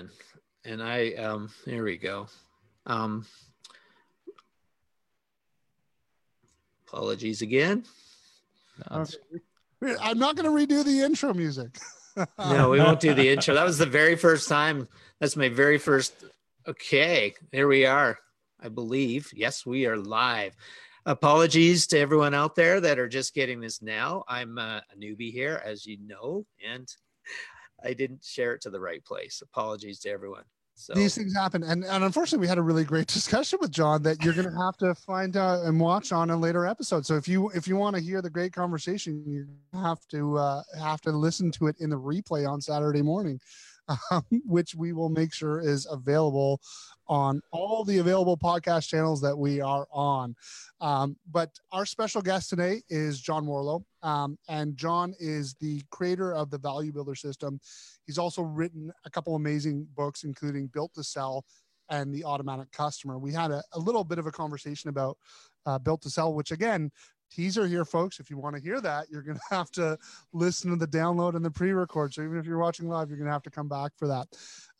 again, and I um there we go. Um, apologies again. No, I'm not going to redo the intro music. no, we won't do the intro. That was the very first time. That's my very first. Okay, here we are. I believe. Yes, we are live. Apologies to everyone out there that are just getting this now. I'm uh, a newbie here, as you know, and I didn't share it to the right place. Apologies to everyone. So these things happen, and and unfortunately, we had a really great discussion with John that you're going to have to find out and watch on a later episode. So if you if you want to hear the great conversation, you have to uh, have to listen to it in the replay on Saturday morning, um, which we will make sure is available on all the available podcast channels that we are on. Um, but our special guest today is John Warrillow. Um, and John is the creator of the Value Builder System. He's also written a couple amazing books, including Built to Sell and The Automatic Customer. We had a, a little bit of a conversation about uh, Built to Sell, which again, teaser here, folks. If you want to hear that, you're going to have to listen to the download and the pre-record. So even if you're watching live, you're going to have to come back for that.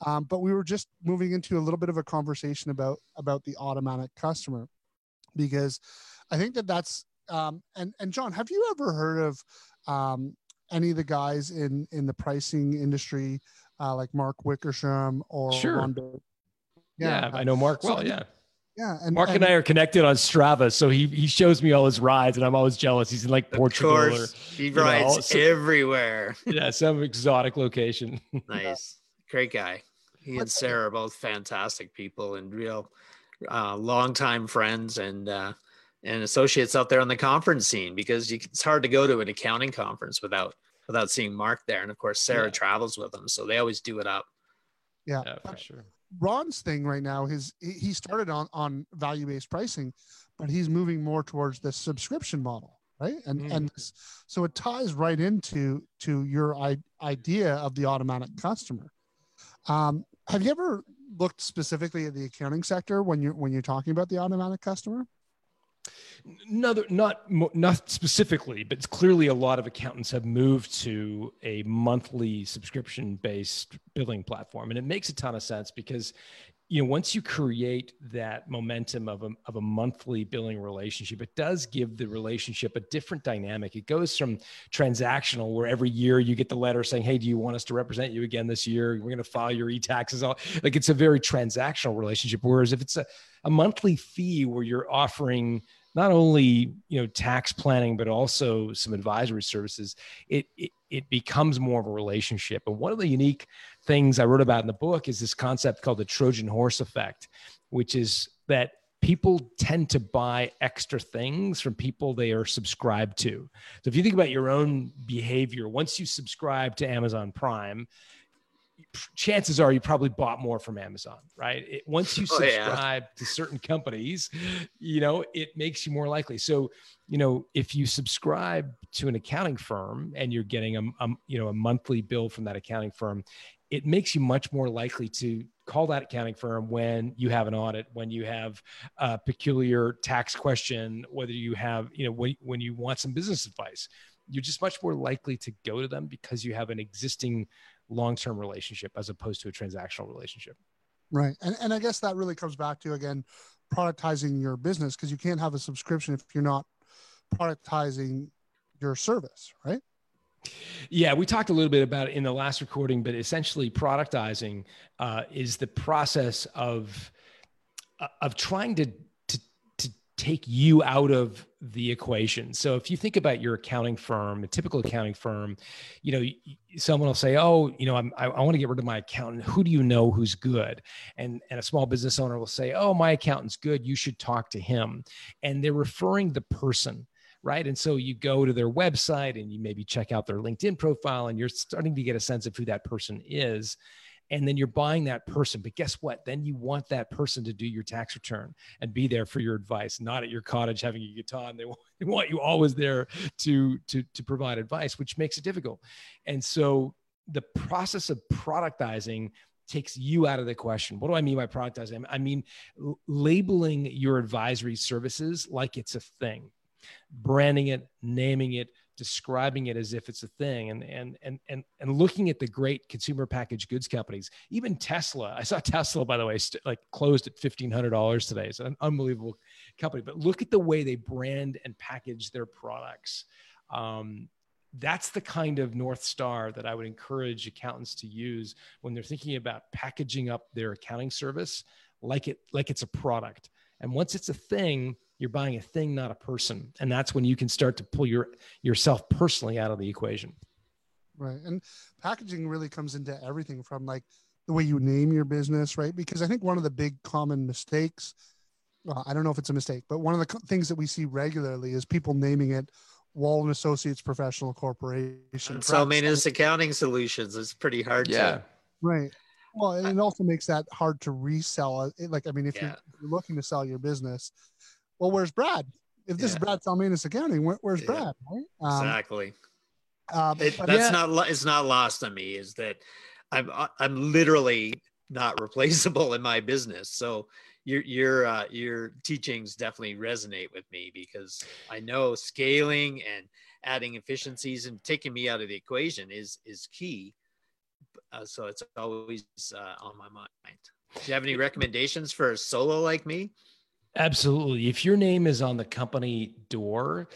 Um, but we were just moving into a little bit of a conversation about about the automatic customer, because I think that that's um, and and John, have you ever heard of um, any of the guys in in the pricing industry, uh, like Mark Wickersham or sure. Yeah. yeah, I know Mark well. So, yeah. Yeah, and Mark and, and, I are connected on Strava, so he he shows me all his rides, and I'm always jealous. He's in like Portugal. Of course, or, he rides know, so, everywhere. yeah, some exotic location. nice, great guy. He and Sarah are both fantastic people and real uh, longtime friends and uh, and associates out there on the conference scene because you, it's hard to go to an accounting conference without without seeing Mark there. And of course, Sarah yeah. travels with him, so they always do it up. Yeah, yeah for sure. Ron's thing right now is he started on on value based pricing, but he's moving more towards the subscription model, right? And mm. and so it ties right into to your I- idea of the automatic customer. Um, have you ever looked specifically at the accounting sector when you're when you're talking about the automatic customer? No, not not specifically, but clearly a lot of accountants have moved to a monthly subscription based billing platform, and it makes a ton of sense because you know once you create that momentum of a, of a monthly billing relationship it does give the relationship a different dynamic. It goes from transactional where every year you get the letter saying hey do you want us to represent you again this year? We're going to file your e-taxes. All like it's a very transactional relationship whereas if it's a, a monthly fee where you're offering not only you know tax planning but also some advisory services it, it it becomes more of a relationship. And one of the unique things i wrote about in the book is this concept called the trojan horse effect which is that people tend to buy extra things from people they are subscribed to. So if you think about your own behavior once you subscribe to amazon prime chances are you probably bought more from Amazon, right? It, once you subscribe oh, yeah. to certain companies, you know, it makes you more likely. So, you know, if you subscribe to an accounting firm and you're getting a, a you know, a monthly bill from that accounting firm, it makes you much more likely to call that accounting firm when you have an audit, when you have a peculiar tax question, whether you have, you know, when, when you want some business advice. You're just much more likely to go to them because you have an existing long-term relationship as opposed to a transactional relationship. Right. And, and i guess that really comes back to again productizing your business because you can't have a subscription if you're not productizing your service right? Yeah, we talked a little bit about it in the last recording, but essentially, productizing uh, is the process of uh, of trying to take you out of the equation. So if you think about your accounting firm, a typical accounting firm, you know, someone will say, "Oh, you know, I'm, I, I want to get rid of my accountant. Who do you know who's good?" And and a small business owner will say, "Oh, my accountant's good. You should talk to him." And they're referring the person right? And so you go to their website and you maybe check out their LinkedIn profile and you're starting to get a sense of who that person is and then you're buying that person. But guess what? Then you want that person to do your tax return and be there for your advice, not at your cottage having a guitar. And they want, you always there to, to, to provide advice, which makes it difficult. And so the process of productizing takes you out of the question. What do I mean by productizing? I mean labeling your advisory services like it's a thing, branding it, naming it, describing it as if it's a thing. And and and and and looking at the great consumer packaged goods companies even tesla i saw tesla by the way st- like closed at $1500 today. It's an unbelievable company. But look at the way they brand and package their products. Um, that's the kind of north star that i would encourage accountants to use when they're thinking about packaging up their accounting service like it like it's a product and once it's a thing you're buying a thing not a person and that's when you can start to pull your yourself personally out of the equation right and packaging really comes into everything from like the way you name your business right because i think one of the big common mistakes well, i don't know if it's a mistake but one of the co- things that we see regularly is people naming it Wallen Associates Professional Corporation. And so it's Accounting Solutions It's pretty hard yeah. to. Right. Well, and it also makes that hard to resell. Like, I mean, if Yeah. you're, you're looking to sell your business, well, where's Brad? If this is Yeah. Brad Salmanus Accounting, where, where's Yeah. Brad? Right? Um, Exactly. um, It, that's not it's not lost on me is that I'm I'm literally not replaceable in my business. So your your uh, your teachings definitely resonate with me because I know scaling and adding efficiencies and taking me out of the equation is is key. Uh, so it's always uh, on my mind. Do you have any recommendations for a solo like me? Absolutely. If your name is on the company door,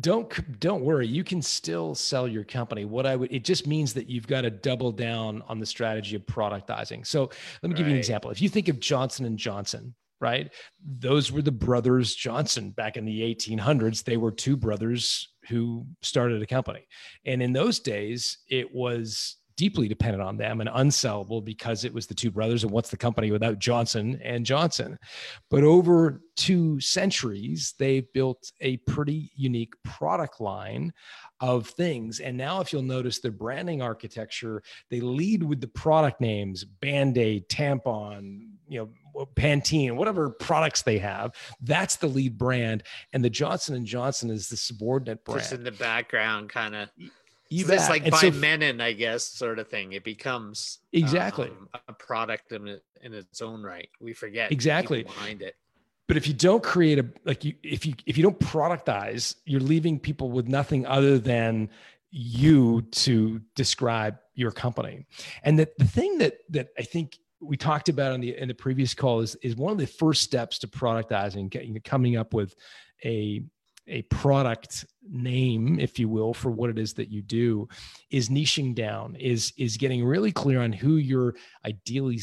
don't don't worry. You can still sell your company. What I would it just means that you've got to double down on the strategy of productizing. So let me give you an example. If you think of Johnson and Johnson, right? Those were the brothers Johnson back in the 1800s. They were two brothers who started a company. And in those days, it was deeply dependent on them and unsellable because it was the two brothers and what's the company without Johnson and Johnson. But over two centuries, they've built a pretty unique product line of things. And now, if you'll notice their branding architecture, they lead with the product names Band Aid, Tampon, you know, Pantene, whatever products they have. That's the lead brand. And the Johnson and Johnson is the subordinate brand. Just in the background, kind of. You So it's like And by so- Menon, I guess, sort of thing. It becomes Exactly. um, a product in, it, in its own right. We forget Exactly. behind it. but if you don't create a like you if you if you don't productize you're leaving people with nothing other than you to describe your company and that the thing that that i think we talked about in the in the previous call is is one of the first steps to productizing getting coming up with a a product name if you will for what it is that you do is niching down is is getting really clear on who you're ideally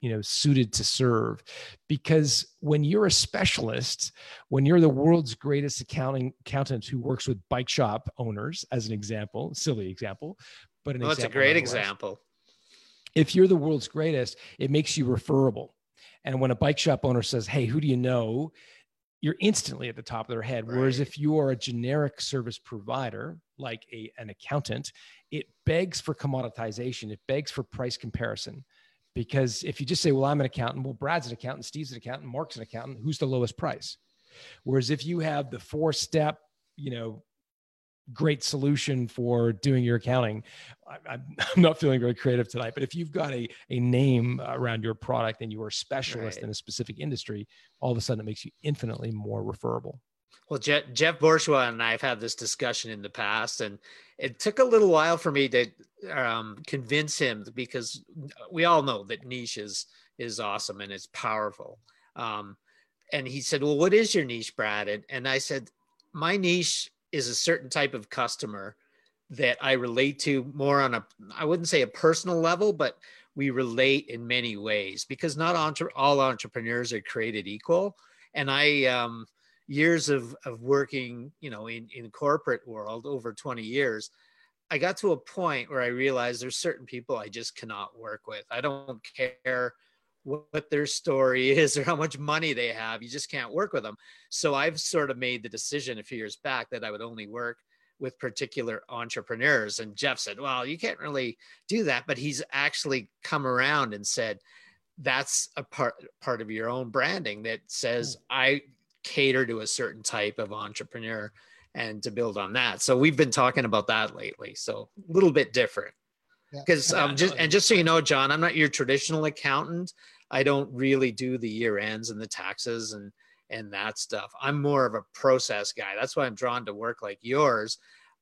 you know suited to serve because when you're a specialist when you're the world's greatest accounting accountant who works with bike shop owners as an example silly example but an Well, that's a great example. if you're the world's greatest, it makes you referable. And when a bike shop owner says, Hey, who do you know? You're instantly at the top of their head. Whereas if you are a generic service provider, like a, an accountant, it begs for commoditization, it begs for price comparison. Because if you just say, Well, I'm an accountant, well, Brad's an accountant, Steve's an accountant, Mark's an accountant, who's the lowest price? Whereas if you have the four step, you know, great solution for doing your accounting. I, I'm I'm not feeling very creative tonight, but if you've got a, a name around your product and you are a specialist Right. in a specific industry, all of a sudden it makes you infinitely more referable. Well, Jeff, Jeff Bourgeois and I have had this discussion in the past, and it took a little while for me to um, convince him because we all know that niche is is awesome and it's powerful. Um, and he said, "Well, what is your niche, Brad?" And, and I said, "My niche is a certain type of customer that I relate to more on a I wouldn't say a personal level, but we relate in many ways because not entre- all entrepreneurs are created equal. And I um, years of of working, you know, in in corporate world over 20 years, I got to a point where I realized there's certain people I just cannot work with. I don't care what, their story is or how much money they have. You just can't work with them. So I've sort of made the decision a few years back that I would only work with particular entrepreneurs. And Jeff said, "Well, you can't really do that," but he's actually come around and said that's a part part of your own branding that says I cater to a certain type of entrepreneur and to build on that. So we've been talking about that lately. So a little bit different. Because Yeah, um, just and just so you know, John, I'm not your traditional accountant. I don't really do the year ends and the taxes and and that stuff. I'm more of a process guy. That's why I'm drawn to work like yours.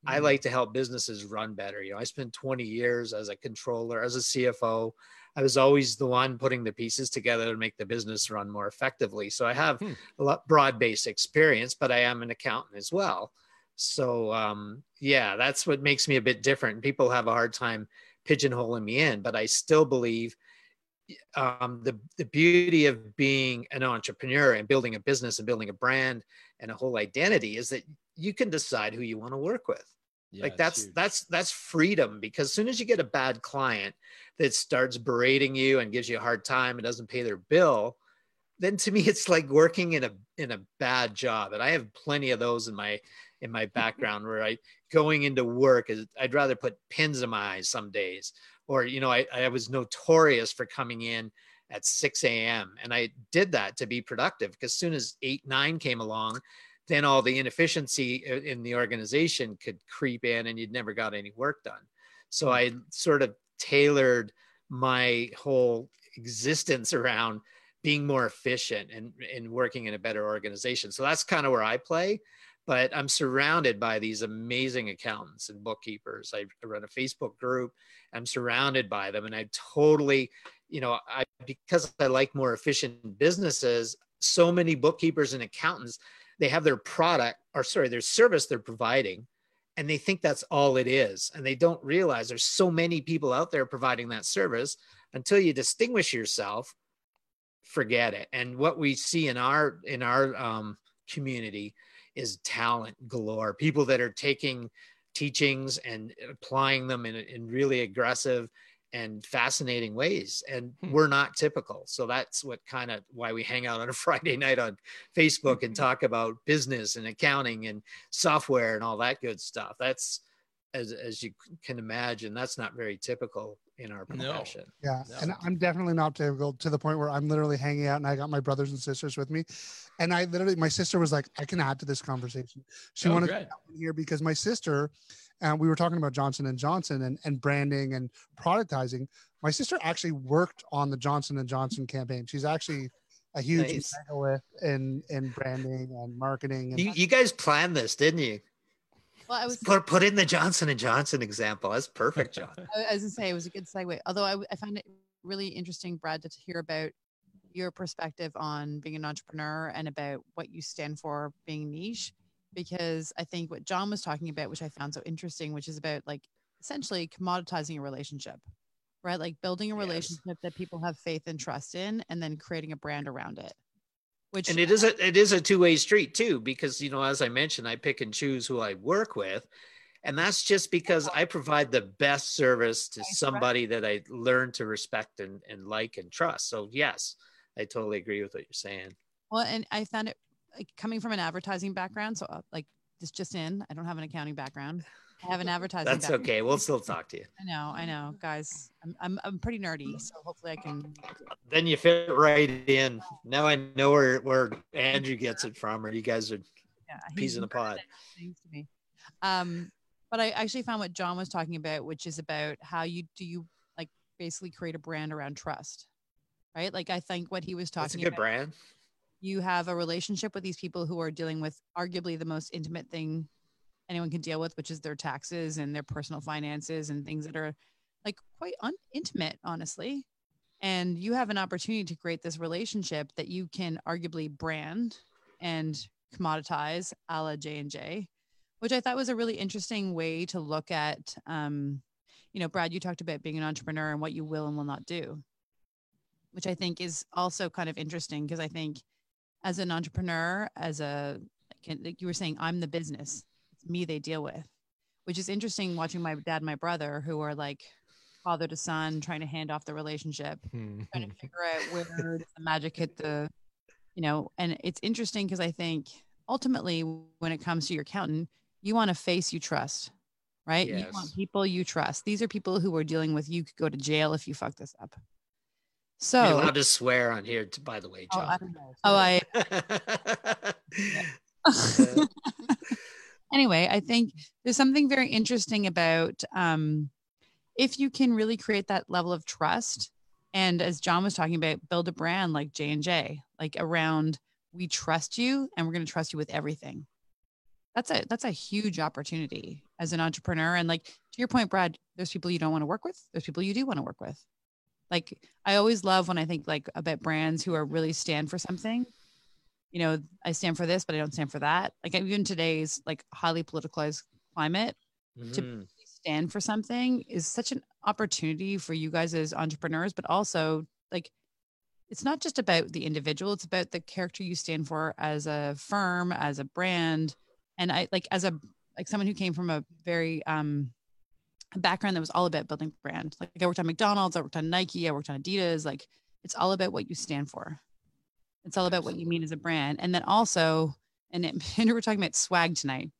I like to help businesses run better. You know, I spent 20 years as a controller, as a CFO. I was always the one putting the pieces together to make the business run more effectively. So I have Hmm. a lot broad-based experience, but I am an accountant as well. So um, yeah, that's what makes me a bit different. People have a hard time pigeonholing me in, but I still believe um, the the beauty of being an entrepreneur and building a business and building a brand and a whole identity is that you can decide who you want to work with Yeah, like that's huge. that's that's freedom because as soon as you get a bad client that starts berating you and gives you a hard time and doesn't pay their bill then to me it's like working in a in a bad job and i have plenty of those in my in my background where i going into work is i'd rather put pins in my eyes some days or you know i, I was notorious for coming in at 6 a.m and i did that to be productive because as soon as 8 9 came along then all the inefficiency in the organization could creep in and you'd never got any work done. So hmm. I sort of tailored my whole existence around being more efficient and, and working in a better organization. So that's kind of where I play. But I'm surrounded by these amazing accountants and bookkeepers. I run a Facebook group. I'm surrounded by them. And I totally, you know, I because I like more efficient businesses, so many bookkeepers and accountants they have their product or sorry their service they're providing and they think that's all it is and they don't realize there's so many people out there providing that service until you distinguish yourself forget it and what we see in our in our um, community is talent galore. People that are taking teachings and applying them in, in really aggressive and fascinating ways and Hmm. we're not typical. So that's what kind of why we hang out on a friday night on facebook and talk about business and accounting and software and all that good stuff. That's as, as you can imagine that's not very typical in our No. profession Yeah, No. and I'm definitely not typical to the point where I'm literally hanging out and I got my brothers and sisters with me, and I literally my sister was like, I can add to this conversation. She Oh, wanted great. to come here because my sister, and we were talking about Johnson and Johnson and and branding and productizing. My sister actually worked on the Johnson and Johnson campaign. She's actually a huge Nice. in in branding and marketing. And you, you guys planned this didn't you Well, I was put, put in the johnson and johnson example that's perfect john I was gonna say it was a good segue. Although I, I find it really interesting, Brad, to hear about your perspective on being an entrepreneur and about what you stand for being niche. Because I think what John was talking about, which I found so interesting, which is about like essentially commoditizing a relationship, right? Like building a Yes. relationship that people have faith and trust in, and then creating a brand around it. Which and it is a it is a two-way street too because you know as i mentioned i pick and choose who i work with and that's just because i provide the best service to somebody that i learn to respect and, and like and trust so yes i totally agree with what you're saying Well, and I found it like coming from an advertising background. So, uh, like, this just in, I don't have an accounting background. I have an advertising. that's okay we'll still talk to you I know, I know, guys. I'm, I'm, I'm pretty nerdy, so hopefully I can. then you fit right in now i know where where andrew gets it from or you guys are Yeah, peas in a pod Thanks to me. Um, but I actually found what John was talking about, which is about how you do you like basically create a brand around trust, right? Like I think what he was that's a talking good about. brand you have a relationship with these people who are dealing with arguably the most intimate thing anyone can deal with, which is their taxes and their personal finances and things that are like quite un- intimate, honestly. And you have an opportunity to create this relationship that you can arguably brand and commoditize a la J and J, which I thought was a really interesting way to look at. Um, you know, Brad, you talked about being an entrepreneur and what you will and will not do, which I think is also kind of interesting because I think as an entrepreneur, as a like like you were saying, I'm the business. Me they deal with, which is interesting watching my dad and my brother who are like father to son trying to hand off the relationship, trying to hmm. figure out where the magic hit the, you know, and it's interesting because I think ultimately when it comes to your accountant, you want a face you trust, right? You want people you trust. These are people who are dealing with you could go to jail if you fuck this up. you're So, allowed to swear on here by the way oh, john I don't know. Oh, I, anyway, I think there's something very interesting about um, if you can really create that level of trust, and as John was talking about, build a brand like J and J, like around we trust you, and we're going to trust you with everything. That's a that's a huge opportunity, as an entrepreneur. And like to your point, Brad, there's people you don't want to work with. There's people you do want to work with. Like I always love when I think like about brands who are really stand for something. You know, I stand for this, but I don't stand for that. Like even today's like highly politicalized climate, to Mhm. stand for something is such an opportunity for you guys as entrepreneurs, but also like it's not just about the individual, it's about the character you stand for as a firm, as a brand. And I like as a like someone who came from a very um background that was all about building brand. Like I worked on McDonald's, I worked on Nike, I worked on Adidas. Like it's all about what you stand for. It's all about what you mean as a brand. And then also, and it, and we're talking about swag tonight.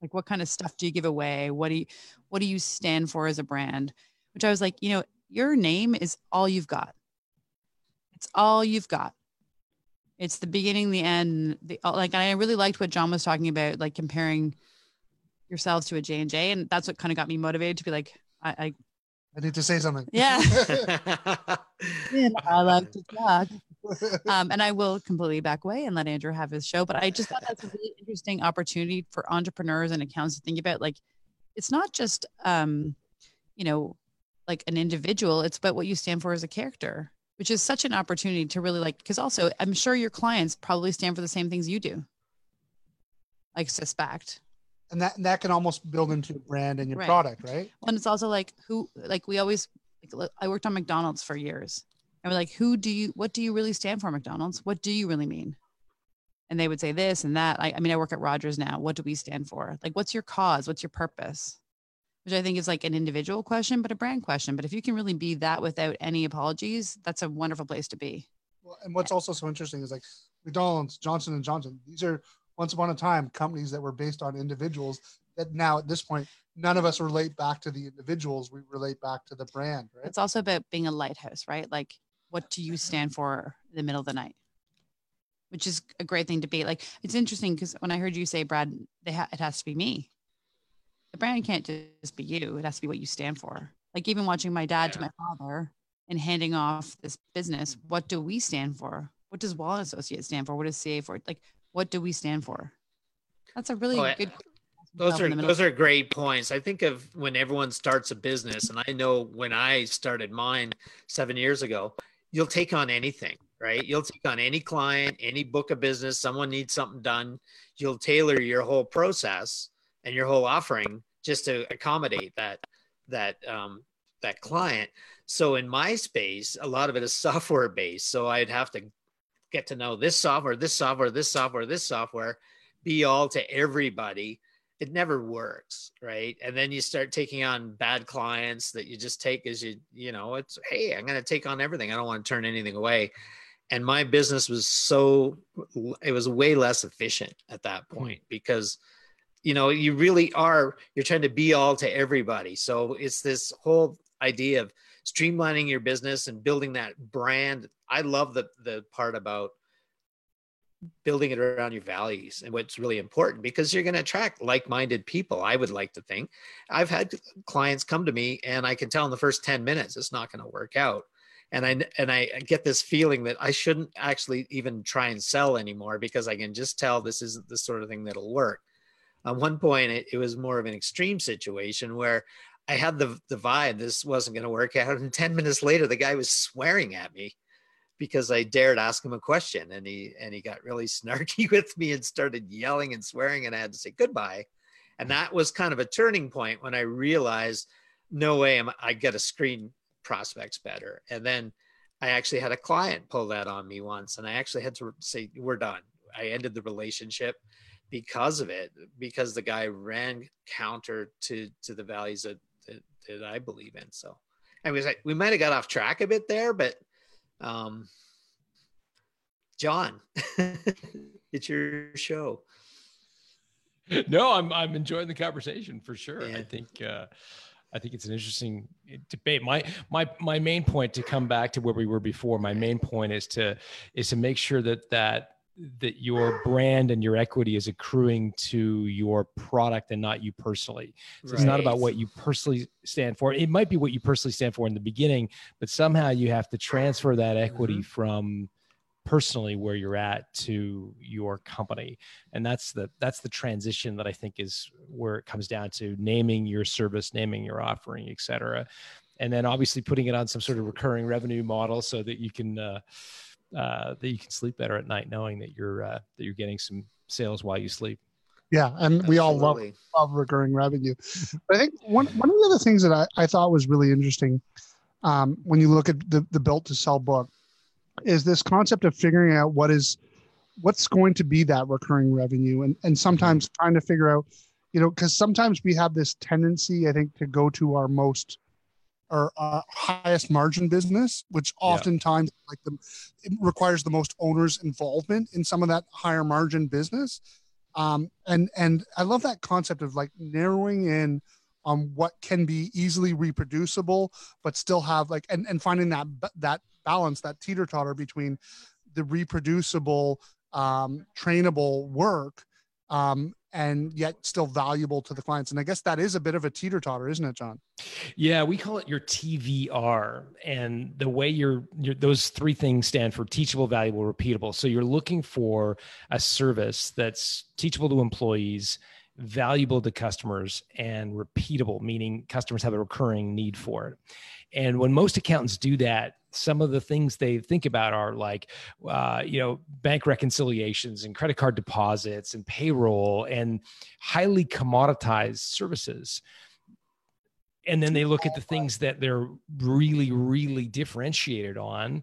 Like what kind of stuff do you give away? What do you what do you stand for as a brand? Which I was like, you know, your name is all you've got. It's all you've got. It's the beginning, the end. The like, I really liked what John was talking about, like comparing yourselves to a J and J, and that's what kind of got me motivated to be like, I, I I need to say something. yeah, I like to talk. Um, and I will completely back away and let Andrew have his show. But I just thought that's a really interesting opportunity for entrepreneurs and accounts to think about. Like, it's not just, um, you know, like an individual. It's about what you stand for as a character, which is such an opportunity to really like. Because also, I'm sure your clients probably stand for the same things you do. I suspect. and that and that can almost build into your brand and your Right. product, right? And it's also like who, like we always, like, I worked on McDonald's for years. And we're like, who do you, what do you really stand for, McDonald's? What do you really mean? And they would say this and that. I, I mean, I work at Rogers now. What do we stand for? Like, what's your cause? What's your purpose? Which I think is like an individual question, but a brand question. But if you can really be that without any apologies, that's a wonderful place to be. Well, and what's also so interesting is like McDonald's, Johnson and Johnson. These are once upon a time companies that were based on individuals. That now at this point, none of us relate back to the individuals. We relate back to the brand, right? It's also about being a lighthouse, right? Like, what do you stand for in the middle of the night? Which is a great thing to be. Like, it's interesting because when I heard you say, Brad, they ha- it has to be me. The brand can't just be you. It has to be what you stand for. Like even watching my dad to my father and handing off this business. What do we stand for? What does Wallen Associates stand for? What does CA for? Like, what do we stand for? That's a really Oh, good. those are in the middle. those are great points. I think of when everyone starts a business, and I know when I started mine seven years ago, you'll take on anything, right? You'll take on any client, any book of business, someone needs something done. You'll tailor your whole process and your whole offering just to accommodate that that um, that client. So in my space, a lot of it is software based. So I'd have to get to know this software, this software, this software, this software, be all to everybody it never works right? And then you start taking on bad clients that you just take as you you know it's hey i'm going to take on everything. I don't want to turn anything away. And my business was so it was way less efficient at that hmm. point because you know you really are you're trying to be all to everybody. So it's this whole idea of streamlining your business and building that brand. I love the the part about building it around your values and what's really important because you're going to attract like-minded people i would like to think. I've had clients come to me and i can tell in the first 10 minutes it's not going to work out. And i and i get this feeling that i shouldn't actually even try and sell anymore because i can just tell this isn't the sort of thing that'll work. At one point it, it was more of an extreme situation where i had the the vibe this wasn't going to work out and 10 minutes later the guy was swearing at me because I dared ask him a question and he and he got really snarky with me and started yelling and swearing and I had to say goodbye. And that was kind of a turning point when I realized no way am I get to screen prospects better. And then I actually had a client pull that on me once and I actually had to say we're done. I ended the relationship because of it because the guy ran counter to to the values that that, that I believe in. So I was like we might have got off track a bit there but um, John, it's your show. no, I'm I'm enjoying the conversation for sure. I think uh, I think it's an interesting eh, debate. My my my main point to come back to where we were before. My main point is to is to make sure that that that your brand and your equity is accruing to your product and not you personally. So it's not about what you personally stand for. It might be what you personally stand for in the beginning, but somehow you have to transfer that equity Mhm. from personally where you're at to your company and that's the that's the transition that i think is where it comes down to naming your service naming your offering et cetera and then obviously putting it on some sort of recurring revenue model so that you can uh, uh, that you can sleep better at night knowing that you're uh, that you're getting some sales while you sleep. Yeah and we all love, love recurring revenue. But i think one, one of the other things that I, I thought was really interesting um, when you look at the, the built to sell book is this concept of figuring out what is what's going to be that recurring revenue and and sometimes trying to figure out you know because sometimes we have this tendency i think to go to our most our, our highest margin business which oftentimes yeah. like the requires the most owner's involvement in some of that higher margin business um and and i love that concept of like narrowing in on what can be easily reproducible but still have like and, and finding that that balance that teeter totter between the reproducible um, trainable work um, and yet still valuable to the clients. And i guess that is a bit of a teeter totter isn't it john? Yeah we call it your tvr and the way you're those three things stand for teachable valuable repeatable. So you're looking for a service that's teachable to employees valuable to customers and repeatable, meaning customers have a recurring need for it. And when most accountants do that, some of the things they think about are like, uh, you know, bank reconciliations and credit card deposits and payroll and highly commoditized services. And then they look at the things that they're really, really differentiated on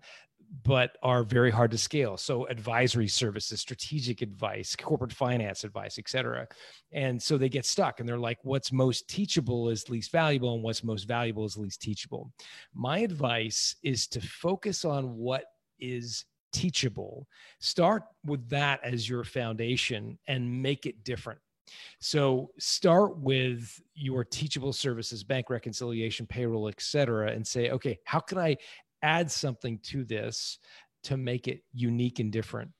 but are very hard to scale. So advisory services, strategic advice, corporate finance advice, et cetera. And so they get stuck and they're like, what's most teachable is least valuable and what's most valuable is least teachable. My advice is to focus on what is teachable. Start with that as your foundation and make it different. So start with your teachable services, bank reconciliation, payroll, et cetera, and say, okay, how can I add something to this to make it unique and different,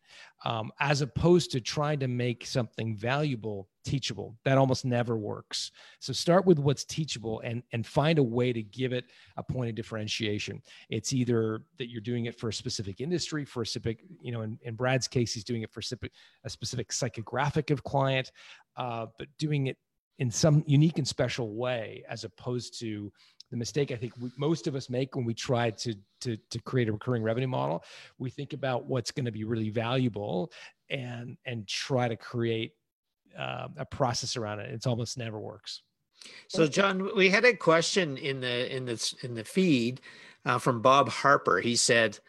um, as opposed to trying to make something valuable teachable. That almost never works. So start with what's teachable and and find a way to give it a point of differentiation. It's either that you're doing it for a specific industry, for a specific, you know, in, in Brad's case, he's doing it for a specific psychographic of client, uh, but doing it in some unique and special way, as opposed to the mistake I think we, most of us make when we try to, to, to create a recurring revenue model. We think about what's going to be really valuable and, and try to create uh, a process around it. It's almost never works. So John, we had a question in the, in the, in the feed uh, from Bob Harper. He said,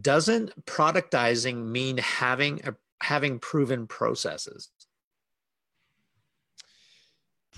doesn't productizing mean having a, having proven processes?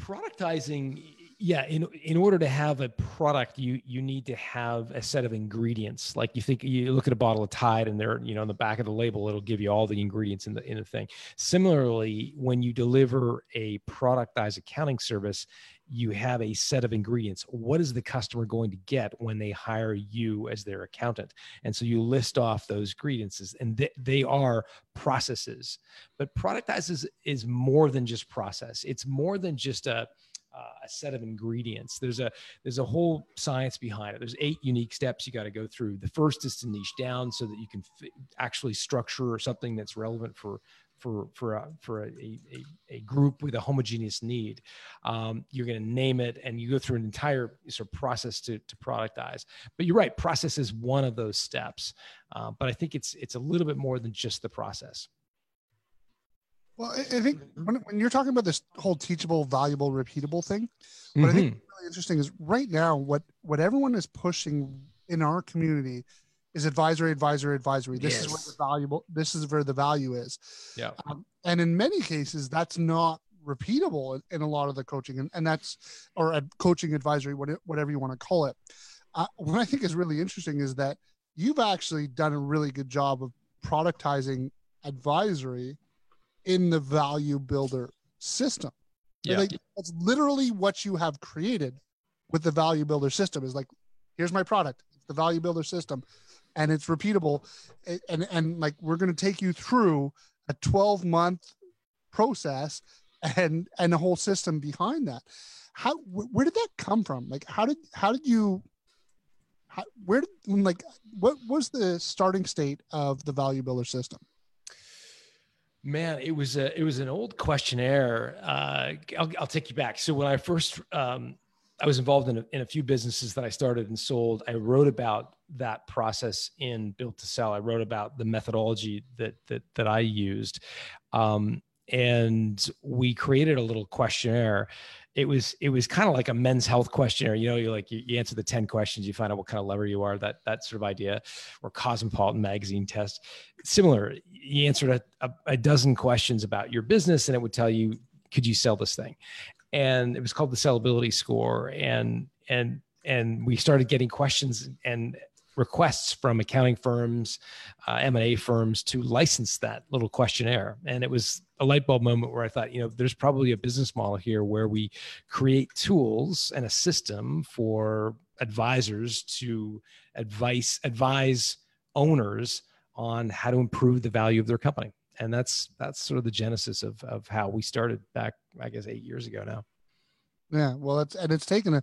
Productizing yeah in in order to have a product you you need to have a set of ingredients. Like you think you look at a bottle of tide and there you know on the back of the label it'll give you all the ingredients in the in the thing. Similarly when you deliver a productized accounting service you have a set of ingredients. What is the customer going to get when they hire you as their accountant? And so you list off those ingredients and th- they are processes. But productized is, is more than just process. It's more than just a uh, a set of ingredients. There's a there's a whole science behind it. There's eight unique steps you got to go through. The first is to niche down so that you can f- actually structure something that's relevant for for for a, for a, a, a group with a homogeneous need. Um, you're going to name it, and you go through an entire sort of process to to productize. But you're right, process is one of those steps. Uh, but I think it's it's a little bit more than just the process. Well, I, I think mm-hmm. when, when, you're talking about this whole teachable, valuable, repeatable thing, what mm-hmm. I think mm-hmm. really interesting is right now what what everyone is pushing in our community is advisory, advisory, advisory. This yes. is where the valuable. This is where the value is. Yeah. Um, and in many cases, that's not repeatable in, in a lot of the coaching, and, and that's or a coaching advisory, whatever you want to call it. Uh, what I think is really interesting is that you've actually done a really good job of productizing advisory in the value builder system. Yeah. Like, that's literally what you have created with the value builder system is like, here's my product. It's the value builder system and it's repeatable. And, and, and like, we're going to take you through a 12 month process and, and the whole system behind that. How, where did that come from? Like, how did, how did you, how, where did like what was the starting state of the value builder system Man, it was a it was an old questionnaire. Uh, I'll, I'll take you back. So when I first um, I was involved in a, in a few businesses that I started and sold. I wrote about that process in Built to Sell. I wrote about the methodology that that that I used, um, and we created a little questionnaire it was it was kind of like a men's health questionnaire. You know you like you, you, answer the 10 questions you find out what kind of lover you are that that sort of idea or cosmopolitan magazine test. Similar you answered a, a, a dozen questions about your business and it would tell you could you sell this thing? And it was called the sellability score and and and we started getting questions and requests from accounting firms, uh, M&A firms to license that little questionnaire. And it was a light bulb moment where I thought, you know, there's probably a business model here where we create tools and a system for advisors to advise advise owners on how to improve the value of their company. And that's that's sort of the genesis of of how we started back, I guess, eight years ago now. Yeah, well, it's and it's taken a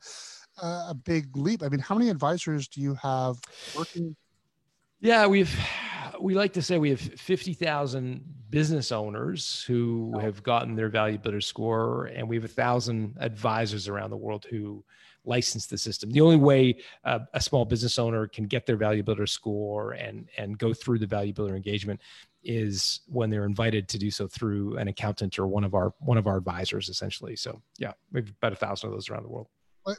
a big leap. I mean, how many advisors do you have working? Yeah, we've we like to say we have 50,000 business owners who have gotten their value builder score and we have a thousand advisors around the world who license the system. The only way uh, a small business owner can get their value builder score and and go through the value builder engagement is when they're invited to do so through an accountant or one of our one of our advisors essentially. So yeah, we have about a thousand of those around the world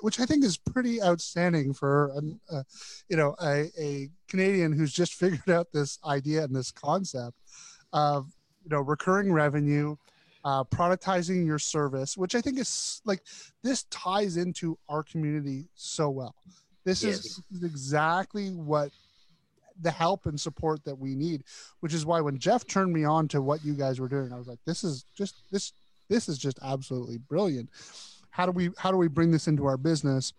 which I think is pretty outstanding for uh, you know a, a Canadian who's just figured out this idea and this concept of you know recurring revenue, uh, productizing your service, which I think is like this ties into our community so well. This yes. is exactly what the help and support that we need, which is why when Jeff turned me on to what you guys were doing, I was like, this is just this this is just absolutely brilliant how do we how do we bring this into our business?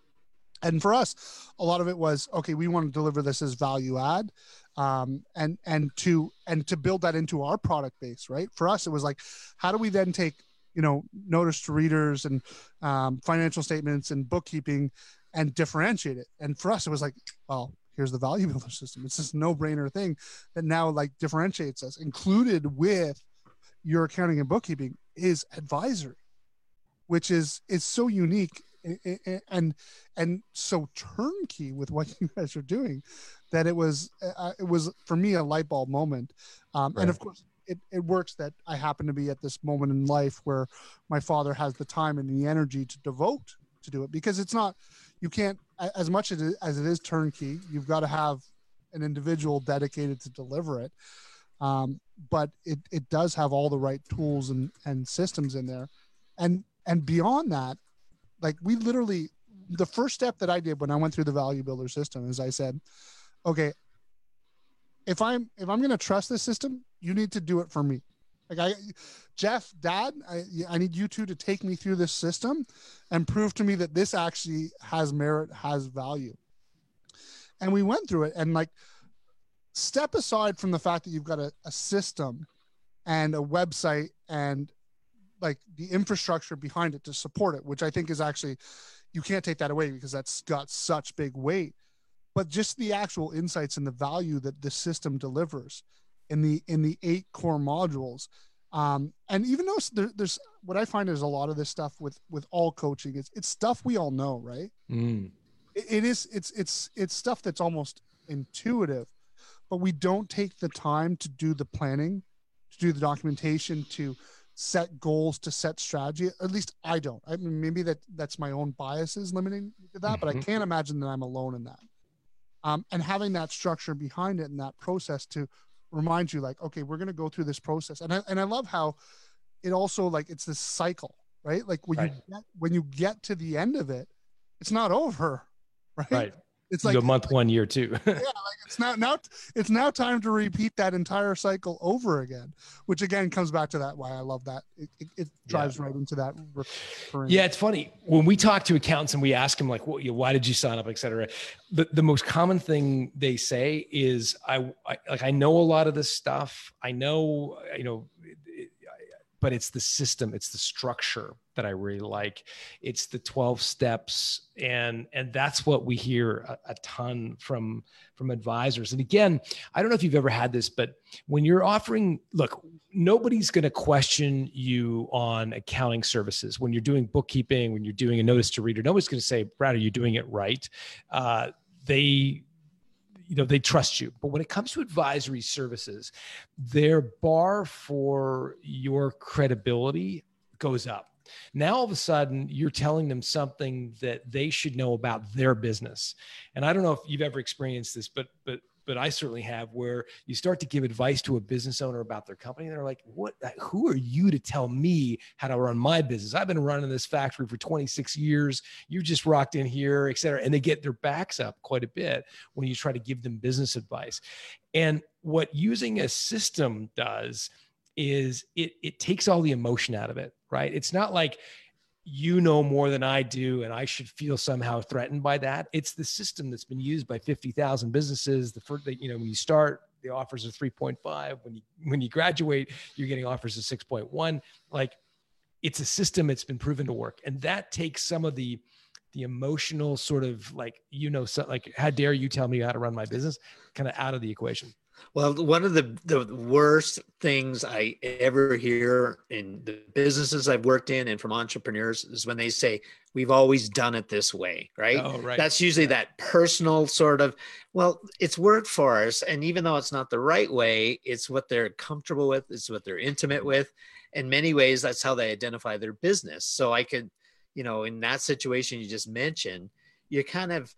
And for us a lot of it was okay we want to deliver this as value add um, and and to and to build that into our product base right? For us it was like how do we then take you know notice to readers and um, financial statements and bookkeeping and differentiate it? And for us it was like well here's the value builder system. It's this no-brainer thing that now like differentiates us. Included with your accounting and bookkeeping is advisory which is is so unique and and so turnkey with what you guys are doing that it was uh, it was for me a light bulb moment. Um, right. and of course it, it works that i happen to be at this moment in life where my father has the time and the energy to devote to do it because it's not you can't as much as it, as it is turnkey you've got to have an individual dedicated to deliver it. Um, but it, it does have all the right tools and, and systems in there. And and beyond that like we literally the first step that i did when i went through the value builder system is i said okay if i'm if i'm going to trust this system you need to do it for me. Like i jeff dad I, I need you two to take me through this system and prove to me that this actually has merit has value. And we went through it and like step aside from the fact that you've got a, a system and a website and like the infrastructure behind it to support it, which I think is actually you can't take that away because that's got such big weight. But just the actual insights and the value that the system delivers in the in the eight core modules. Um, and even though there, there's what I find is a lot of this stuff with with all coaching, it's it's stuff we all know, right? Mm. It, it is it's it's it's stuff that's almost intuitive, but we don't take the time to do the planning, to do the documentation, to set goals to set strategy. At least i don't. I mean maybe that that's my own biases limiting to that but i mm-hmm. can't imagine that i'm alone in that. Um, and having that structure behind it and that process to remind you like okay we're going to go through this process. And I, and I love how it also like it's this cycle right? Like when right. you get, when you get to the end of it it's not over right? Right it's like a month one year two yeah like it's now now it's now time to repeat that entire cycle over again which again comes back to that why i love that. It, it, it drives yeah. right into that recurring. yeah it's funny. When we talk to accountants and we ask them like what, why did you sign up? etc the, the most common thing they say is I, I like i know a lot of this stuff. I know you know but it's the system, it's the structure that I really like. It's the 12 steps and and that's what we hear a, a, ton from from advisors. And again, I don't know if you've ever had this, but when you're offering, look, nobody's going to question you on accounting services. When you're doing bookkeeping, when you're doing a notice to reader, nobody's going to say, "Brad, are you doing it right?" Uh, they you know they trust you. But when it comes to advisory services their bar for your credibility goes up. Now all of a sudden you're telling them something that they should know about their business. And i don't know if you've ever experienced this but but but I certainly have, where you start to give advice to a business owner about their company. They're like, what, uh, who are you to tell me how to run my business? I've been running this factory for 26 years. You just rocked in here, et cetera. And they get their backs up quite a bit when you try to give them business advice. And what using a system does is it, it takes all the emotion out of it, right? It's not like, you know more than I do, and I should feel somehow threatened by that. It's the system that's been used by 50,000 businesses. The first, you know, when you start, the offers are 3.5. When you when you graduate, you're getting offers of 6.1. Like, it's a system. that's been proven to work, and that takes some of the the emotional sort of like you know, so, like how dare you tell me how to run my business, kind of out of the equation. Well, one of the, the worst things I ever hear in the businesses I've worked in and from entrepreneurs is when they say, We've always done it this way, right? Oh, right. That's usually that personal sort of, well, it's worked for us. And even though it's not the right way, it's what they're comfortable with, it's what they're intimate with. In many ways, that's how they identify their business. So I could, you know, in that situation you just mentioned, you're kind of,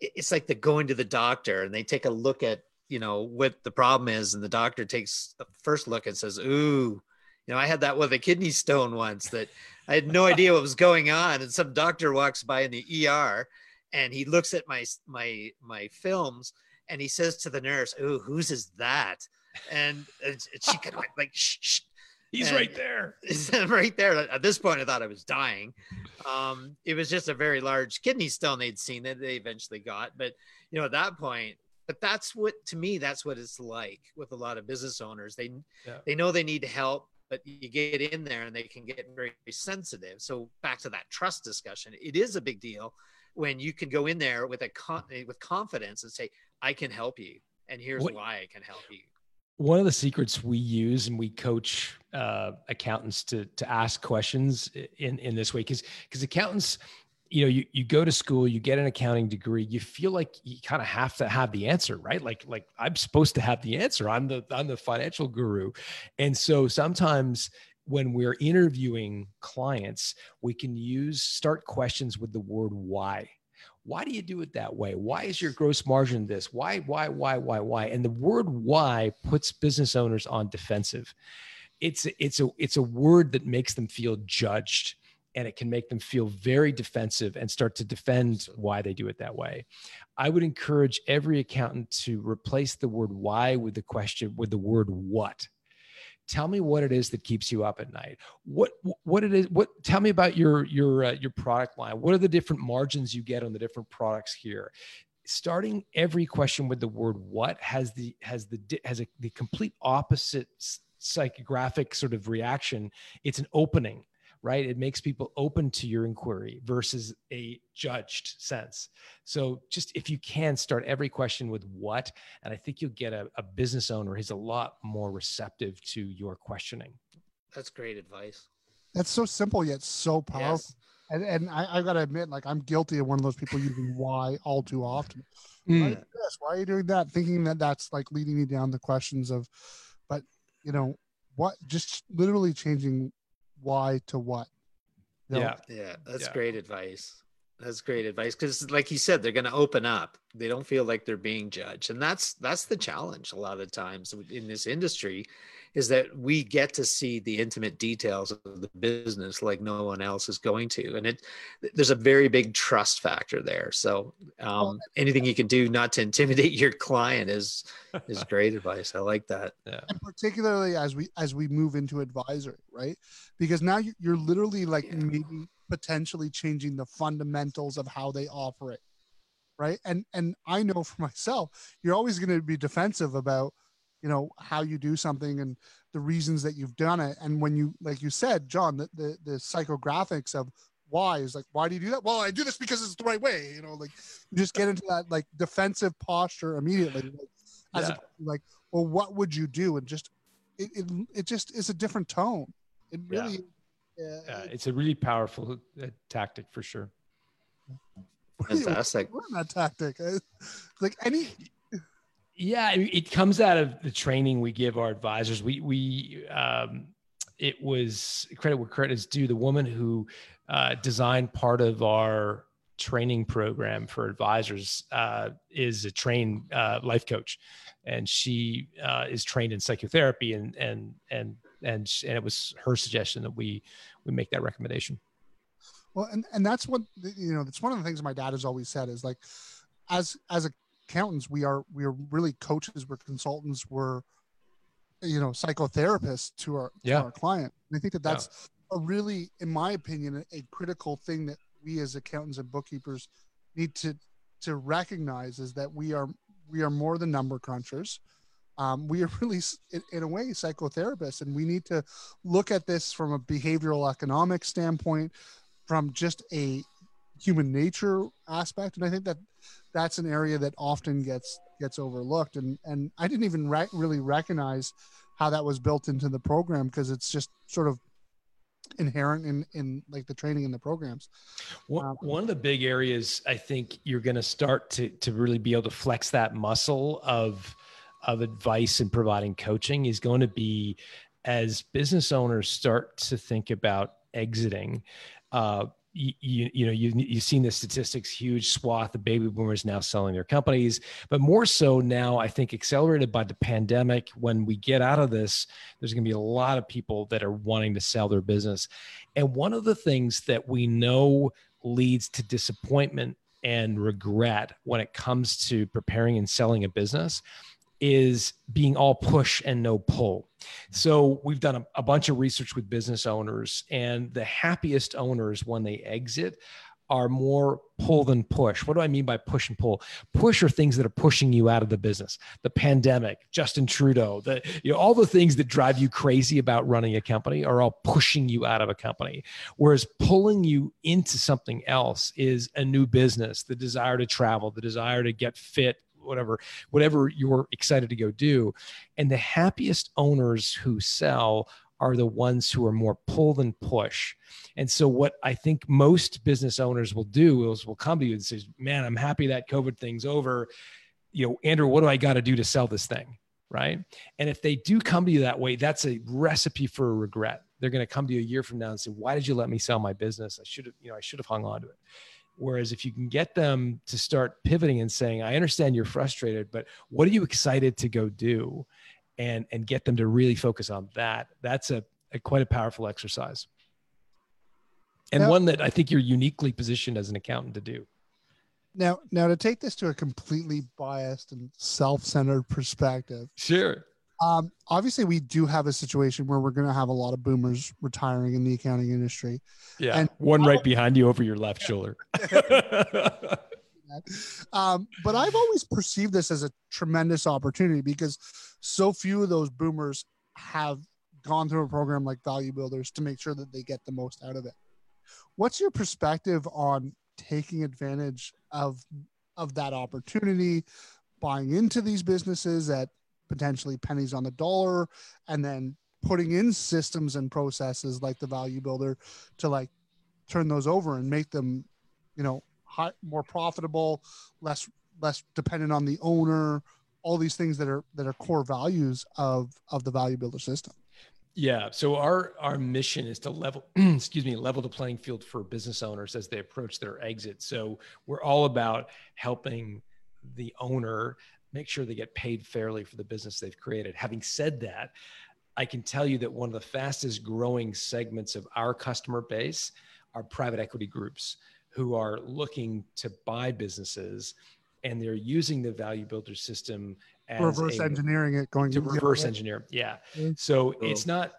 it's like the going to the doctor and they take a look at you know what the problem is and the doctor takes a first look and says ooh you know i had that with a kidney stone once that i had no idea what was going on and some doctor walks by in the er and he looks at my my my films and he says to the nurse ooh whose is that and, and she kind of like shh, shh. He's and right there. right there. At this point, I thought I was dying. Um, it was just a very large kidney stone they'd seen that they eventually got. But you know, at that point, but that's what to me that's what it's like with a lot of business owners. They yeah. they know they need help but you get in there and they can get very, very sensitive. So back to that trust discussion it is a big deal when you can go in there with a con- with confidence and say i can help you and here's what, why i can help you. One of the secrets we use and we coach uh, accountants to to ask questions in in this way because because accountants you know you, you go to school you get an accounting degree you feel like you kind of have to have the answer right? Like like i'm supposed to have the answer. I'm the i'm the financial guru. And so sometimes when we're interviewing clients we can use start questions with the word why. Why do you do it that way? Why is your gross margin this? Why why why why why? And the word why puts business owners on defensive. It's it's a it's a word that makes them feel judged and it can make them feel very defensive and start to defend why they do it that way. I would encourage every accountant to replace the word why with the question with the word what. Tell me what it is that keeps you up at night. What what it is? What tell me about your your uh, your product line. What are the different margins you get on the different products here? Starting every question with the word what has the has the has a, the complete opposite psychographic sort of reaction. It's an opening right? It makes people open to your inquiry versus a judged sense. So just if you can start every question with what, and I think you'll get a, a business owner who's a lot more receptive to your questioning. That's great advice. That's so simple yet so powerful. Yes. And, and I, I got to admit, like I'm guilty of one of those people using why all too often. Mm. Why, this? why are you doing that? Thinking that that's like leading me down the questions of, but you know, what just literally changing why to what. Yeah. Yeah. That's yeah. great advice. That's great advice. Cause like you said, they're going to open up. They don't feel like they're being judged. And that's, that's the challenge a lot of times in this industry is that we get to see the intimate details of the business like no one else is going to and it there's a very big trust factor there so um, anything you can do not to intimidate your client is is great advice i like that yeah. and particularly as we as we move into advisory right because now you're literally like yeah. maybe potentially changing the fundamentals of how they operate right? And and i know for myself you're always going to be defensive about you know how you do something and the reasons that you've done it. And when you like you said john the the, the psychographics of why is like why do you do that? Well i do this because it's the right way you know like you just get into that like defensive posture immediately like, as Yeah. a, like well what would you do? And just it, it, it just is a different tone. It Yeah. Really uh, it's a really powerful uh, tactic for sure. where do you Fantastic. learn that tactic like any Yeah, it comes out of the training we give our advisors. We we um, it was credit where credit is due. The woman who uh, designed part of our training program for advisors uh, is a trained uh, life coach, and she uh, is trained in psychotherapy. And and and and and it was her suggestion that we we make that recommendation. Well, and and that's what you know. That's one of the things my dad has always said is like, as as accountants, we are we are really coaches. We're consultants. We're you know psychotherapists to our Yeah. to our client. And I think that that's a really, in my opinion, a, a critical thing that we as accountants and bookkeepers need to to recognize is that we are we are more than number crunchers. Um, we are really, in, in a way, psychotherapists, and we need to look at this from a behavioral economic standpoint, from just a human nature aspect and i think that that's an area that often gets gets overlooked and and i didn't even re- really recognize how that was built into the program because it's just sort of inherent in in like the training and the programs. One, Um, one of the big areas I think you're going to start to to really be able to flex that muscle of of advice and providing coaching is going to be as business owners start to think about exiting. Uh, you, you, know you, you've seen the statistics huge swath of baby boomers now selling their companies but more so now i think accelerated by the pandemic when we get out of this there's going to be a lot of people that are wanting to sell their business and one of the things that we know leads to disappointment and regret when it comes to preparing and selling a business is being all push and no pull. So we've done a, a bunch of research with business owners, and the happiest owners when they exit are more pull than push. What do I mean by push and pull? Push are things that are pushing you out of the business. The pandemic, Justin Trudeau, the you know all the things that drive you crazy about running a company are all pushing you out of a company. Whereas pulling you into something else is a new business, the desire to travel, the desire to get fit, whatever whatever you're excited to go do. And the happiest owners who sell are the ones who are more pull than push. And so what I think most business owners will do is will come to you and say, "Man, I'm happy that COVID thing's over. You know, Andrew, what do I got to do to sell this thing?" Right? And if they do come to you that way, that's a recipe for a regret. They're going to come to you a year from now and say, "Why did you let me sell my business? I should have, you know, I should have hung on to it." Whereas if you can get them to start pivoting and saying, I understand you're frustrated, but what are you excited to go do? And, and get them to really focus on that. That's a, a quite a powerful exercise. And Yeah. one that I think you're uniquely positioned as an accountant to do. now now to take this to a completely biased and self-centered perspective Sure. Um obviously we do have a situation where we're going to have a lot of boomers retiring in the accounting industry Yeah. And- one right behind you over your left shoulder. um, but I've always perceived this as a tremendous opportunity because so few of those boomers have gone through a program like Value Builders to make sure that they get the most out of it. What's your perspective on taking advantage of of that opportunity, buying into these businesses at potentially pennies on the dollar, and then putting in systems and processes like the Value Builder to like turn those over and make them, you know, high, more profitable, less less dependent on the owner, all these things that are that are core values of of the value builder system. Yeah. So our our mission is to level, excuse me, level the playing field for business owners as they approach their exit. So we're all about helping the owner make sure they get paid fairly for the business they've created. Having said that, I can tell you that one of the fastest growing segments of our customer base are private equity groups who are looking to buy businesses and they're using the value builder system as Reverse a, engineering it, going to reverse way. engineer. Yeah. So Cool. it's not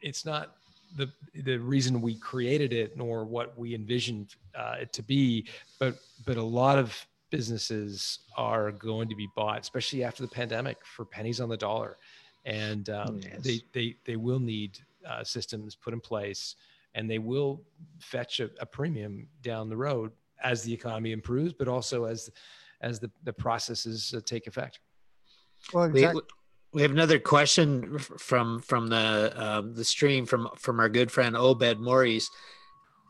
it's not the the reason we created it nor what we envisioned uh, it to be, but but a lot of businesses are going to be bought, especially after the pandemic, for pennies on the dollar, and um, Yes. they they they will need uh, systems put in place, and they will fetch a, a premium down the road as the economy improves, but also as as the the processes uh, take effect. Well, We, exactly. we have another question from from the um, the stream from from our good friend Obed Maurice.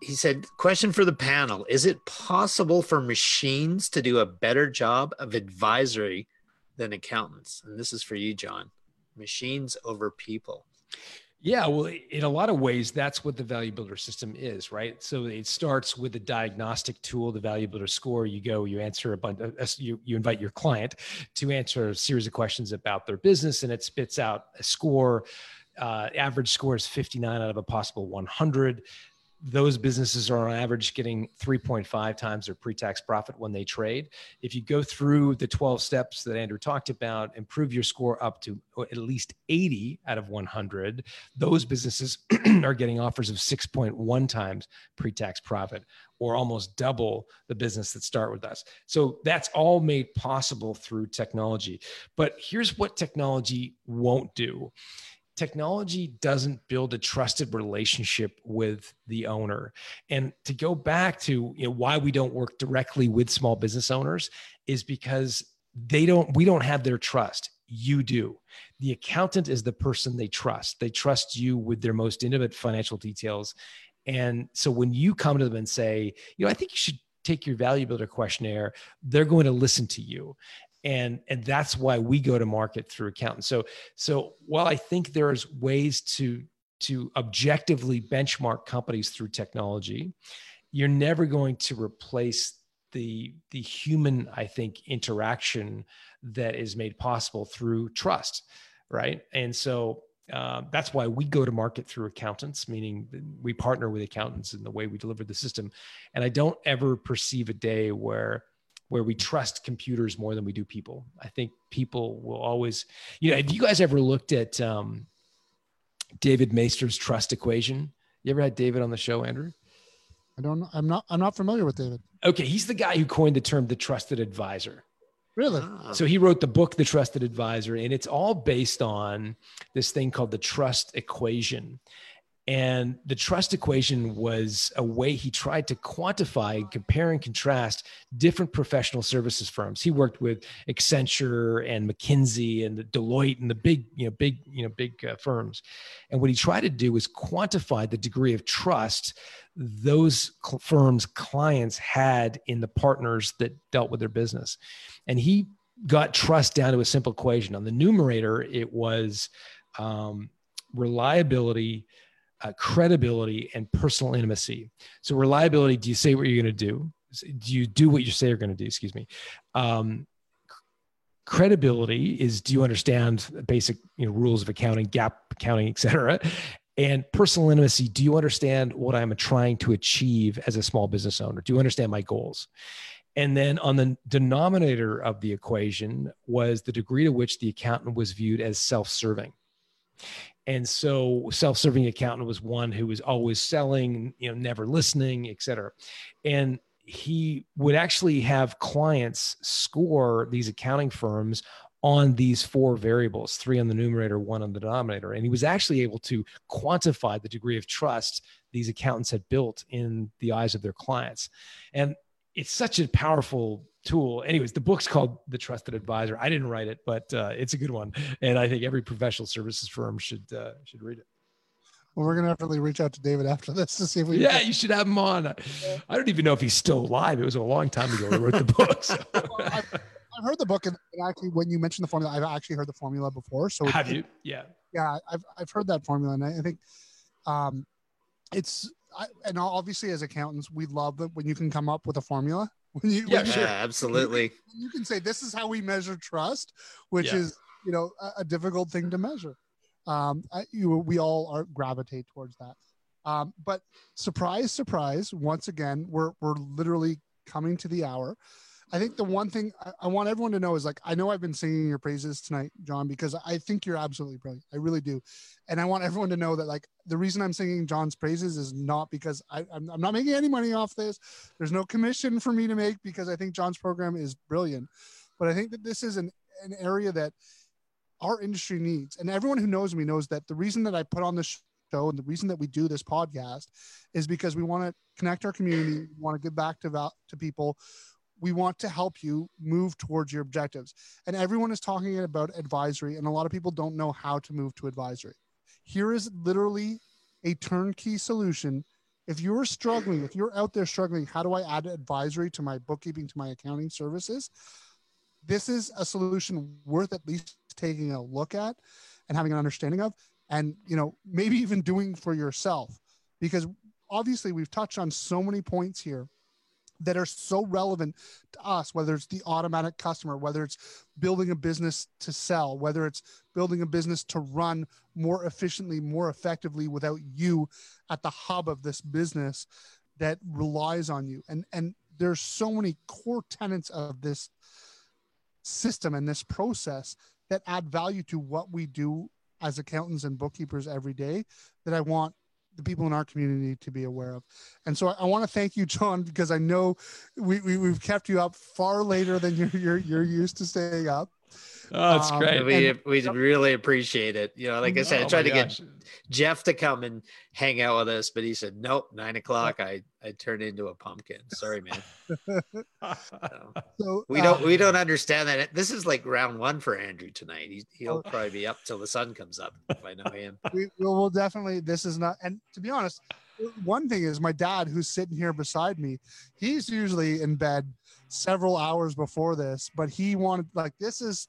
He said, "Question for the panel: Is it possible for machines to do a better job of advisory than accountants?" And this is for you, John. Machines over people. Yeah, well, in a lot of ways, that's what the Value Builder system is, right? So it starts with a diagnostic tool, the Value Builder score. You go, you answer a bunch, uh, you, you invite your client to answer a series of questions about their business, and it spits out a score. Uh, average score is 59 out of a possible 100. Those businesses are on average getting 3.5 times their pre-tax profit when they trade. If you go through the 12 steps that Andrew talked about, improve your score up to at least 80 out of 100, those businesses are getting offers of 6.1 times pre-tax profit or almost double the business that start with us. So that's all made possible through technology. But here's what technology won't do technology doesn't build a trusted relationship with the owner. And to go back to you know why we don't work directly with small business owners is because they don't we don't have their trust. You do. The accountant is the person they trust. They trust you with their most intimate financial details. And so when you come to them and say you know i think you should take your value builder questionnaire they're going to listen to you and and that's why we go to market through accountants so so while i think there's ways to to objectively benchmark companies through technology you're never going to replace the the human i think interaction that is made possible through trust right? And so uh, that's why we go to market through accountants meaning we partner with accountants in the way we deliver the system. And i don't ever perceive a day where where we trust computers more than we do people. I think people will always, you know, have you guys ever looked at um, David Maister's trust equation? You ever had David on the show, Andrew? I don't know. I'm not. I'm not familiar with David. Okay, he's the guy who coined the term the trusted advisor. Really? Ah, So he wrote the book, The Trusted Advisor, and it's all based on this thing called the trust equation. And the trust equation was a way he tried to quantify and compare and contrast different professional services firms. He worked with Accenture and McKinsey and Deloitte and the big, you know, big, you know, big uh, firms. And what he tried to do was quantify the degree of trust those cl- firms' clients had in the partners that dealt with their business. And he got trust down to a simple equation. On the numerator, it was um, reliability, uh, credibility, and personal intimacy. So, reliability do you say what you're going to do? Do you do what you say you're going to do? Excuse me. Um, credibility is do you understand basic you know, rules of accounting, GAAP accounting, et cetera? And personal intimacy, do you understand what I'm trying to achieve as a small business owner? Do you understand my goals? And then on the denominator of the equation was the degree to which the accountant was viewed as self serving. And so self serving accountant was one who was always selling, you know, never listening, et cetera. And he would actually have clients score these accounting firms on these four variables three on the numerator, one on the denominator. And he was actually able to quantify the degree of trust these accountants had built in the eyes of their clients. And it's such a powerful tool. Anyways, the book's called The Trusted Advisor. I didn't write it, but uh, it's a good one, and I think every professional services firm should uh, should read it. Well, we're gonna definitely reach out to David after this to see if we. Yeah, you should have him on. I don't even know if he's still alive. It was a long time ago he wrote the book. So. I've, I've heard the book, and and actually, when you mentioned the formula, I've actually heard the formula before. So have you? Yeah. yeah, I've I've heard that formula, and I, I think um, it's I, and obviously as accountants, we love it when you can come up with a formula. When you, Yeah, when sure. absolutely. when you can say this is how we measure trust, which Yeah. is you know a, a difficult thing to measure. Um, I, you, we all are gravitate towards that. Um, but surprise, surprise! Once again, we're we're literally coming to the hour. I think the one thing I, I want everyone to know is like I know I've been singing your praises tonight, John, because I think you're absolutely brilliant. I really do, and I want everyone to know that like the reason I'm singing John's praises is not because I, I'm, I'm not making any money off this. There's no commission for me to make because I think John's program is brilliant, but I think that this is an an area that our industry needs, and everyone who knows me knows that the reason that I put on this show and the reason that we do this podcast is because we want to connect our community, we want to give back to to people we want to help you move towards your objectives. And everyone is talking about advisory, and a lot of people don't know how to move to advisory. Here is literally a turnkey solution. If you're struggling, if you're out there struggling, how do I add advisory to my bookkeeping, to my accounting services? This is a solution worth at least taking a look at and having an understanding of, and you know, maybe even doing for yourself. Because obviously we've touched on so many points here that are so relevant to us, whether it's the automatic customer, whether it's building a business to sell, whether it's building a business to run more efficiently, more effectively without you at the hub of this business that relies on you. And and there's so many core tenets of this system and this process that add value to what we do as accountants and bookkeepers every day that I want the people in our community to be aware of. And so I, I want to thank you, John, because I know we, we have kept you up far later than you're you're, you're used to staying up. Oh, that's um, great. We and, we really appreciate it. You know, like I said, oh I tried to gosh. get Jeff to come and hang out with us, but he said nope. Nine o'clock, I I turned into a pumpkin. Sorry, man. so, so, we don't we um, don't understand that. This is like round one for Andrew tonight. He, he'll oh. probably be up till the sun comes up if I know him. We will definitely. This is not. And to be honest, one thing is my dad, who's sitting here beside me. He's usually in bed several hours before this, but he wanted like this is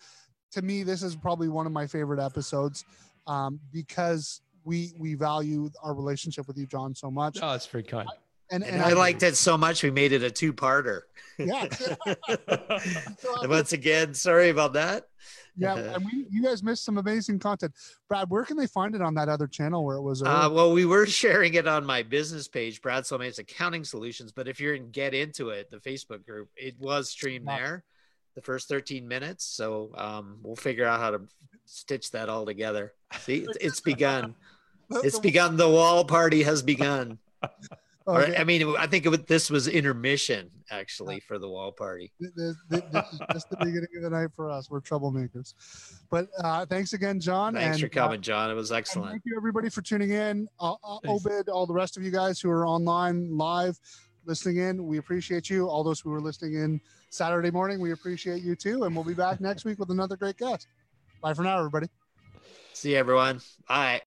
to me this is probably one of my favorite episodes um, because we we value our relationship with you, John, so much. Oh, that's very kind. And, and, and I, I, liked it so much we made it a two-parter. Yeah. once again, sorry about that. Yeah, and we, you guys missed some amazing content. Brad, where can they find it on that other channel where it was? Uh, well, we were sharing it on my business page, Brad Soulmates Accounting Solutions. But if you're in Get Into It, the Facebook group, it was streamed there the first 13 minutes. So um, we'll figure out how to stitch that all together. See, it's, it's begun. It's begun. The wall party has begun. Okay. Or, I mean, I think it, this was intermission actually for the wall party. This, this, this is just the beginning of the night for us. We're troublemakers. But uh, thanks again, John. Thanks and, for coming, uh, John. It was excellent. Thank you, everybody, for tuning in. Uh, uh Obed, all the rest of you guys who are online live listening in, we appreciate you. All those who are listening in Saturday morning, we appreciate you too. And we'll be back next week with another great guest. Bye for now, everybody. See you, everyone. Bye.